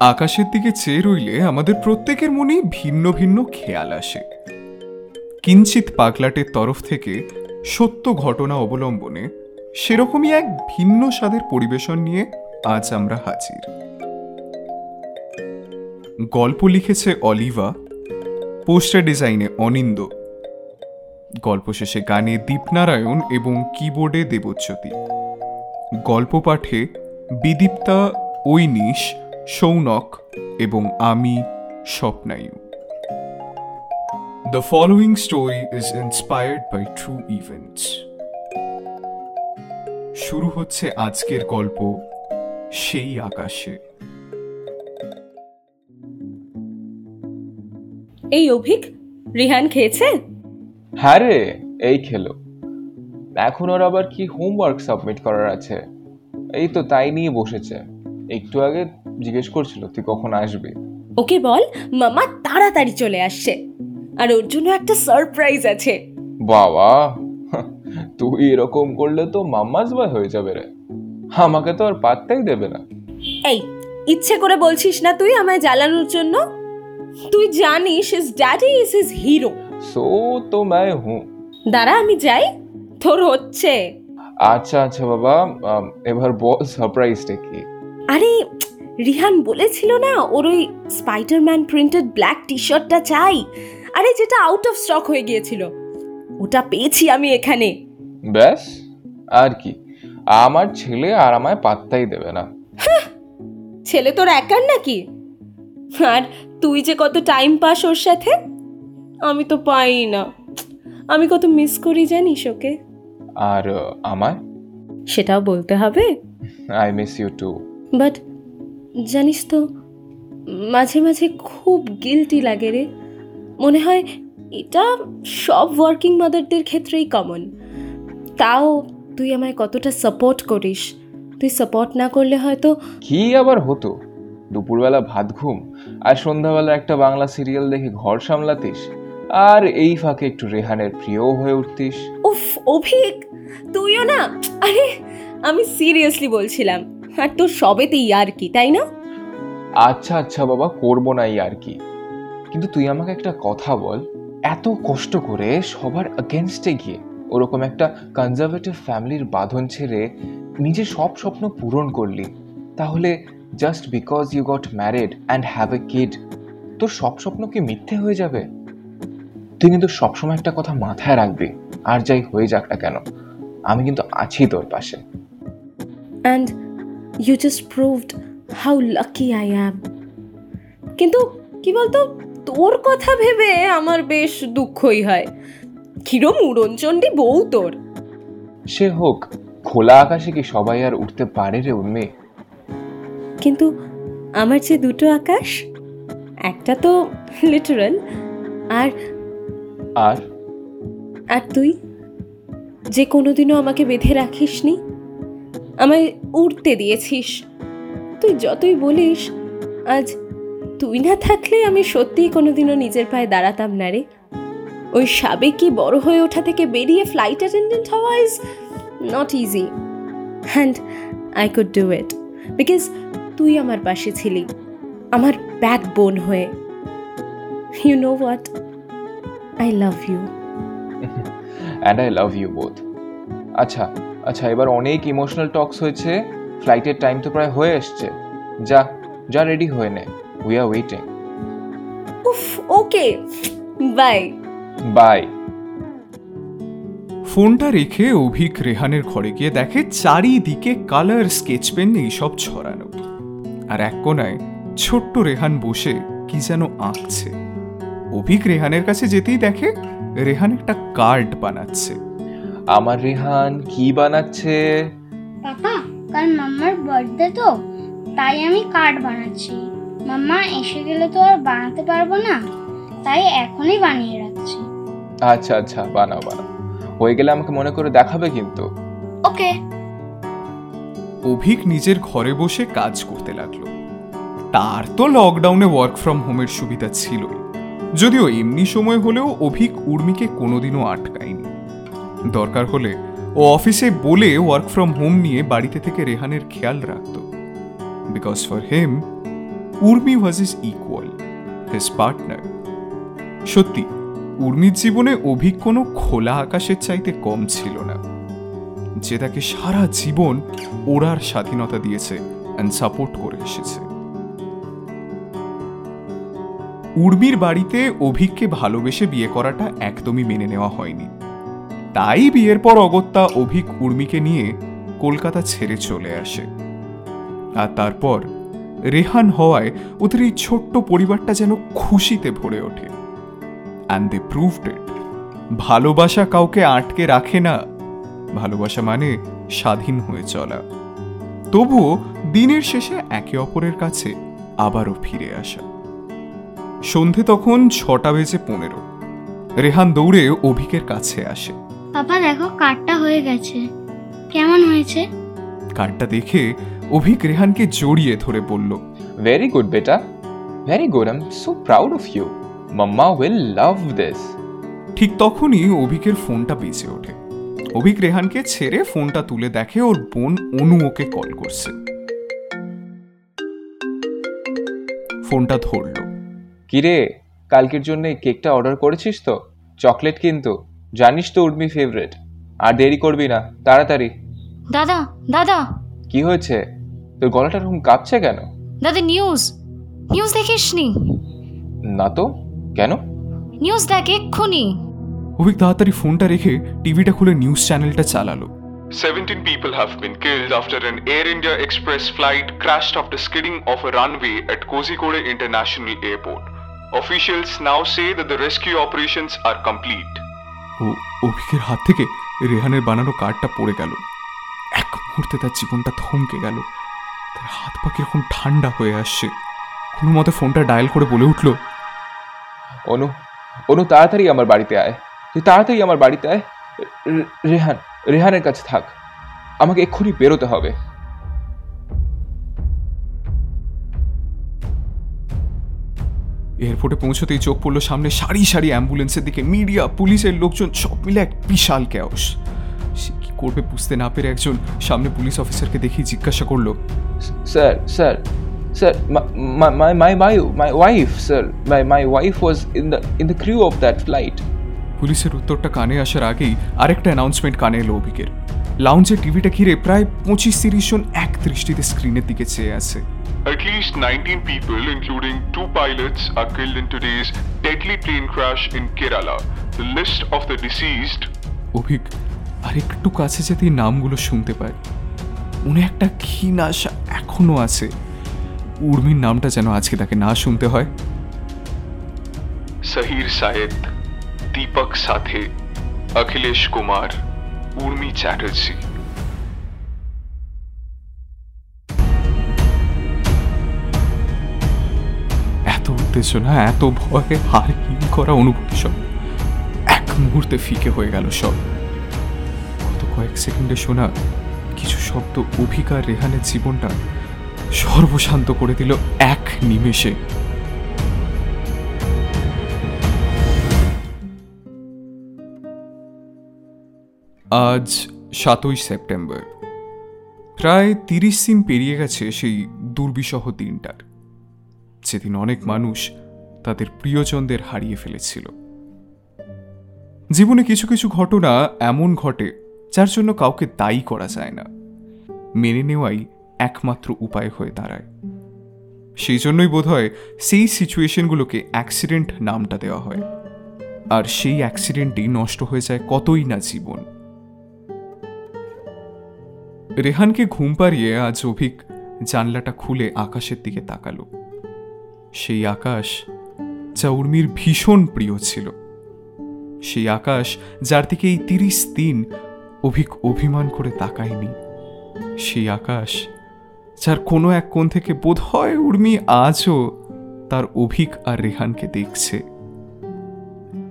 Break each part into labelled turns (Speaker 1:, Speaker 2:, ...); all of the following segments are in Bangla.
Speaker 1: আকাশের দিকে চেয়ে রইলে আমাদের প্রত্যেকের মনেই ভিন্ন ভিন্ন খেয়াল আসে। কিঞ্চিত পাগলাটের তরফ থেকে সত্য ঘটনা অবলম্বনে সেরকমই এক ভিন্ন স্বাদের পরিবেশন নিয়ে আজ আমরা হাজির। গল্প লিখেছে অলিভা, পোস্টার ডিজাইনে অনিন্দ। গল্প শেষে গানে দীপনারায়ণ এবং কিবোর্ডে দেবচ্যুতি। গল্প পাঠে বিদীপ্তা, ঐনিশ সৌনক এবং আমি স্বপ্নায়ু। The following story is inspired by true events. শুরু হচ্ছে আজকের গল্প সেই আকাশে।
Speaker 2: এই অভিক রিহান খেয়েছে?
Speaker 3: হ্যাঁ রে এই খেলো। এখন ওর আবার কি হোমওয়ার্ক সাবমিট করার আছে? এই তো তাই নিয়ে বসেছে। একটু আগে জিজ্ঞেস করছিল তুই কখন আসবে?
Speaker 2: ওকে বল মামা তাড়াতাড়ি চলে আসছে। আর ওর জন্য একটা সারপ্রাইজ আছে।
Speaker 3: বাবা তুই এরকম করলে তো মাম্মাজ বয় হয়ে যাবে রে। আমাকে তো আর পাত্তাই দেবে না।
Speaker 2: এই ইচ্ছে করে বলছিস না তুই আমায় জ্বালানোর জন্য? তুই জানিস his daddy is his hero
Speaker 3: so তো मैं হুঁ
Speaker 2: দাঁড়া আমি যাই। তোর হচ্ছে।
Speaker 3: আচ্ছা আচ্ছা বাবা এবার বল সারপ্রাইজটা কি?
Speaker 2: আরে রিহান বলেছিল না ওর ওই স্পাইডারম্যান প্রিন্টেড ব্ল্যাক টি শার্টটা চাই? আরে যেটা আউট অফ স্টক হয়ে গিয়েছিল। ওটা পেয়েছি আমি এখানে।
Speaker 3: ব্যাস আর কি। আমার ছেলে আর আমায় পাত্তাই দেবে না।
Speaker 2: ছেলে তোর একার নাকি? আর তুই যে কত টাইম পাস ওর সাথে আমি তো পাই না। আমি কত মিস করি জানিস ওকে?
Speaker 3: আর আমায়?
Speaker 2: সেটাও বলতে হবে।
Speaker 3: I miss you too
Speaker 2: but জানিস তো মাঝে মাঝে খুব গিলটি লাগে রে। মনে হয় এটা সব ওয়ার্কিং মাদারদের ক্ষেত্রেই কমন তাও তুই আমায় কতটা সাপোর্ট করিস? তুই সাপোর্ট না করলে হয়তো
Speaker 3: কি আবার হতো? দুপুরবেলা ভাত ঘুম আর সন্ধ্যাবেলা একটা বাংলা সিরিয়াল দেখে ঘর সামলাতিস আর এই ফাঁকে একটু রেহানের প্রিয়ও হয়ে উঠতিস।
Speaker 2: উফ অভিক তুইও না? আরে আমি সিরিয়াসলি বলছিলাম আর তোর সবেতেই আর কি তাই না?
Speaker 3: আচ্ছা আচ্ছা বাবা করব না আর কি কিন্তু তুই আমাকে একটা কথা বল এত কষ্ট করে সবার এগেনস্টে গিয়ে ওরকম একটা কনজারভেটিভ ফ্যামিলির বাঁধন ছেড়ে নিজের সব স্বপ্ন পূরণ করলি তাহলে just because you got married and have a kid তোর সব স্বপ্ন কি মিথ্যে হয়ে যাবে? তুই কিন্তু সবসময় একটা কথা মাথায় রাখবি আর যাই হয়ে যাক না কেন আমি কিন্তু আছি তোর পাশে।
Speaker 2: And you just proved how lucky I am কিন্তু কি বলতো? তোর কথা ভেবে আমার বেশ দুঃখই হয়। কিরম উড়নচণ্ডী বউ তোর।
Speaker 3: সে হোক খোলা আকাশে কি সবাই আর উঠতে পারে রে উন্মে
Speaker 2: কিন্তু আমার যে দুটো আকাশ একটা তো লিটারাল আর
Speaker 3: আর?
Speaker 2: আর তুই? যে কোনোদিনও আমাকে বেঁধে রাখিসনি? আমায় উড়তে দিয়েছিস। তুই যতই বলিস, আজ তুই না থাকলে আমি সত্যিই কোনোদিনও নিজের পায়ে দাঁড়াতাম না রে। ওই সাবেকি বড় হয়ে ওঠা থেকে বেরিয়ে ফ্লাইট অ্যাটেন্ডেন্ট হওয়া is not easy and I could do it because তুই আমার পাশে ছিলি, আমার ব্যাক বোন হয়ে। You know what I love you
Speaker 3: and I love you both আচ্ছা আচ্ছা এবার অনেক ইমোশনাল টক্স হয়েছে। ফ্লাইটের টাইম তো প্রায় হয়ে এসছে। যা যা রেডি হয়ে নে। উই আর ওয়েটিং
Speaker 2: উফ ওকে বাই
Speaker 3: বাই
Speaker 1: ফোনটা রেখে অভিক রেহানের ঘরে গিয়ে দেখে চারিদিকে কালার স্কেচ পেন এইসব ছড়ানো। আর এক কোনায় ছোট্ট রেহান বসে কি যেন আঁকছে। অভিক রেহানের কাছে যেতেই দেখে রেহান একটা কার্ড বানাচ্ছে।
Speaker 3: আমার রেহান কি বানাচ্ছে?
Speaker 4: পাপা কাল মাম্মার বার্থডে তো তাই আমি কার্ড বানাচ্ছি। মাম্মা এসে গেলে তো আর বানাতে পারব না তাই এখনই বানিয়ে রাখছি।
Speaker 3: আচ্ছা আচ্ছা বানাও বানাও। হয়ে গেলে আমাকে মনে করে দেখাবে কিন্তু।
Speaker 4: ওকে।
Speaker 1: অভিক নিজের ঘরে বসে কাজ করতে লাগল। তার তো লকডাউনে ওয়ার্ক ফ্রম হোমের সুবিধা ছিলই। যদিও এমনি সময় হলেও অভিক উর্মিকে কোনোদিনও আটকায়নি। দরকার হলে ও অফিসে বলে ওয়ার্ক ফ্রম হোম নিয়ে বাড়িতে থেকে রেহানের খেয়াল রাখত। Because for him Urmi was is equal his partner সত্যি উর্মির জীবনে অভিক কোনো খোলা আকাশের চাইতে কম ছিল না। যে তাকে সারা জীবন ওড়ার স্বাধীনতা দিয়েছে অ্যান্ড সাপোর্ট করে এসেছে। উর্মির বাড়িতে অভিককে ভালোবেসে বিয়ে করাটা একদমই মেনে নেওয়া হয়নি। তাই বিয়ের পর অগত্যা অভিক উর্মিকে নিয়ে কলকাতা ছেড়ে চলে আসে। আর তারপর রেহান হওয়ায় ওদের এই ছোট্ট পরিবারটা যেন খুশিতে ভরে ওঠে। অ্যান্ড দে প্রুভড ইট ভালোবাসা কাউকে আটকে রাখে না, ভালোবাসা মানে স্বাধীন হয়ে চলা। তবুও দিনের শেষে একে অপরের কাছে আবারও ফিরে আসা। সন্ধে তখন ছটা বেজে পনেরো। রেহান দৌড়ে অভিকের কাছে আসে।
Speaker 4: পাপা দেখো কার্ডটা হয়ে গেছে। কেমন হয়েছে?
Speaker 1: কার্ডটা দেখে অভিক রেহানকে জড়িয়ে ধরে বলল
Speaker 3: ভেরি গুড বেটা। Very good I am so proud of you mamma will love this
Speaker 1: ঠিক তখনই অভিকের ফোনটা বেজে ওঠে। অভিক রেহানকে ছেড়ে ফোনটা তুলে দেখে ওর বোন অনু ওকে কল করছে। ফোনটা ধরলো।
Speaker 3: কিরে কালকের জন্য কেকটা অর্ডার করেছিস তো? চকলেট কিন্তু। জানিস তো উর্মি ফেভারিট আর দেরি করবি না তাড়াতাড়ি
Speaker 5: দাদা দাদা
Speaker 3: কি হয়েছে তোর গলাটা এরকম কাঁপছে কেন
Speaker 5: দাদা নিউজ নিউজ দেখিসনি
Speaker 3: না তো কেন
Speaker 5: নিউজ দেখ এক্ষুনি
Speaker 1: অভিক তাড়াতাড়ি ফোনটা রেখে টিভিটা খুলে নিউজ চ্যানেলটা চালালো
Speaker 6: 17 people have been killed after an Air India Express flight crashed after skidding off a runway at Kozhikode International Airport. Officials now say that the rescue operations are complete.
Speaker 1: ও অভিকের হাত থেকে রেহানের বানানো কার্ডটা পড়ে গেল। এক মুহূর্তে তার জীবনটা থমকে গেল। তার হাত পা কীরকম ঠান্ডা হয়ে আসছে। কোনো মতে ফোনটা ডায়াল করে বলে উঠল,
Speaker 3: অনু অনু, তাড়াতাড়ি আমার বাড়িতে আয়। তুই তাড়াতাড়ি আমার বাড়িতে আয়। রেহান, রেহানের কাছে থাক। আমাকে এক্ষুনি বেরোতে হবে।
Speaker 1: এয়ারপোর্টে পৌঁছতেই চোখ পড়ল সামনে সারি সারি অ্যাম্বুলেন্সের দিকে। মিডিয়া পুলিশের লোকজন সব মিলে এক বিশাল ক্যাওস সে কি করবে বুঝতে না পেরে একজন সামনে পুলিশ অফিসারকে দেখেই জিজ্ঞাসা করল
Speaker 3: sir sir sir my my my my wife sir my my wife was in in in the crew of that flight.
Speaker 1: পুলিশের উত্তরটা কানে আসার আগেই আরেকটা অ্যানাউন্সমেন্ট কানে এলো অভিকের। লাউঞ্জের টিভিটা ঘিরে প্রায় পঁচিশ তিরিশ জন এক দৃষ্টিতে স্ক্রিনের দিকে চেয়ে আছে
Speaker 6: At least 19 people, including two pilots, are killed in today's deadly plane crash in Kerala. The list of the deceased
Speaker 1: Abhik আর একটু কাছে যেতেই নামগুলো শুনতে পায় মনে একটা ক্ষীণ আশা এখনও আছে উর্মির নামটা যেন আজকে তাকে না শুনতে হয়
Speaker 6: Sahir Sayed, Deepak Sathe, Akhilesh Kumar, Urmi Chatterjee.
Speaker 1: এত উত্তেজনা, এত ভয়ে হার হিম করা অনুভূতি সব? এক মুহূর্তে ফিকে হয়ে গেল সব। গত কয়েক সেকেন্ডে শোনা কিছু শব্দ অভিকার রেহানের জীবনটা সর্বশান্ত করে দিল এক নিমেষে। আজ সাতই সেপ্টেম্বর। প্রায় তিরিশ দিন পেরিয়ে গেছে সেই দুর্বিষহ দিনটার। যেদিন অনেক মানুষ তাদের প্রিয়জনদের হারিয়ে ফেলেছিল। জীবনে কিছু কিছু ঘটনা এমন ঘটে যার জন্য কাউকে দায়ী করা যায় না। মেনে নেওয়াই একমাত্র উপায় হয়ে দাঁড়ায়। সেই জন্যই বোধহয় সেই সিচুয়েশনগুলোকে অ্যাক্সিডেন্ট নামটা দেওয়া হয়। আর সেই অ্যাক্সিডেন্টেই নষ্ট হয়ে যায় কতই না জীবন। রেহানকে ঘুম পাড়িয়ে আজ অভিক জানলাটা খুলে আকাশের দিকে তাকালো। সেই আকাশ যা উর্মির ভীষণ প্রিয় ছিল। সেই আকাশ যার দিকে এই তিরিশ দিন অভিক অভিমান করে তাকায়নি। সেই আকাশ যার কোনো এক কোণ থেকে বোধ হয় উর্মি আজও তার অভিক আর রেহানকে দেখছে।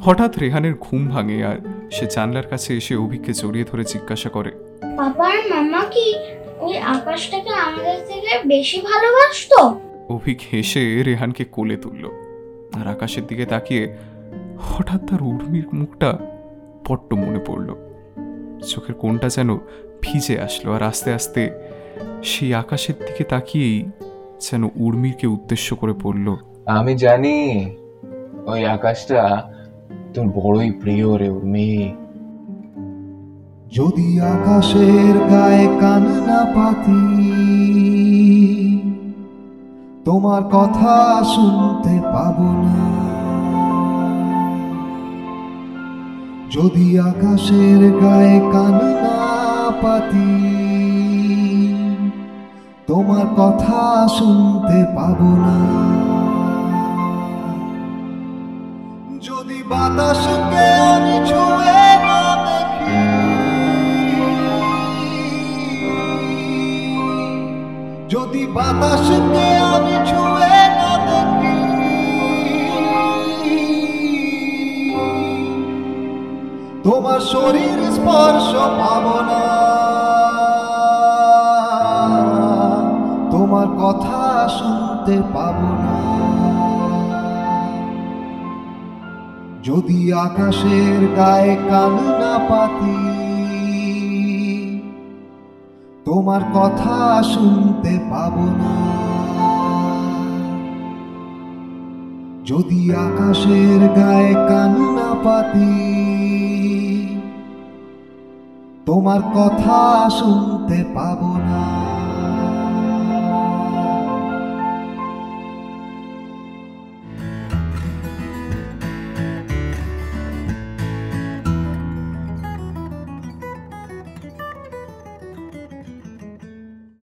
Speaker 1: হঠাৎ রেহানের ঘুম ভাঙে আর সে জানলার কাছে এসে অভিককে জড়িয়ে ধরে জিজ্ঞাসা করে
Speaker 4: পাপা আর মাম্মা কি ওই আকাশটাকে আমাদের থেকে বেশি ভালোবাসতো?
Speaker 1: অভিক হেসে রেহানকে কোলে তুলল আর আকাশের দিকে তাকিয়ে হঠাৎ তার উর্মির মুখটা পট্ট মনে পড়ল। চোখের কোনটা যেন ভিজে আসলো আর আস্তে আস্তে সেই আকাশের দিকে তাকিয়েই যেন উর্মিকে উদ্দেশ্য করে পড়ল
Speaker 3: আমি জানি ওই আকাশটা তোর বড়ই প্রিয় রে মেয়ে
Speaker 7: যদি আকাশের গায়ে কান না পাতি, তোমার কথা শুনতে পাবো না। যদি আকাশের গায়ে কান না পাতি, তোমার কথা শুনতে পাবো না। বাতাসকে আমি ছুঁয়ে না দেখি। যদি বাতাসকে আমি ছুঁয়ে না দেখি, তোমার শরীর স্পর্শ পাব না। তোমার কথা শুনতে পাবো না। যদি আকাশের গায়ে কান না পাতি, তোমার কথা শুনতে পাবো না। যদি আকাশের গায়ে কান না পাতি, তোমার কথা শুনতে পাবো না।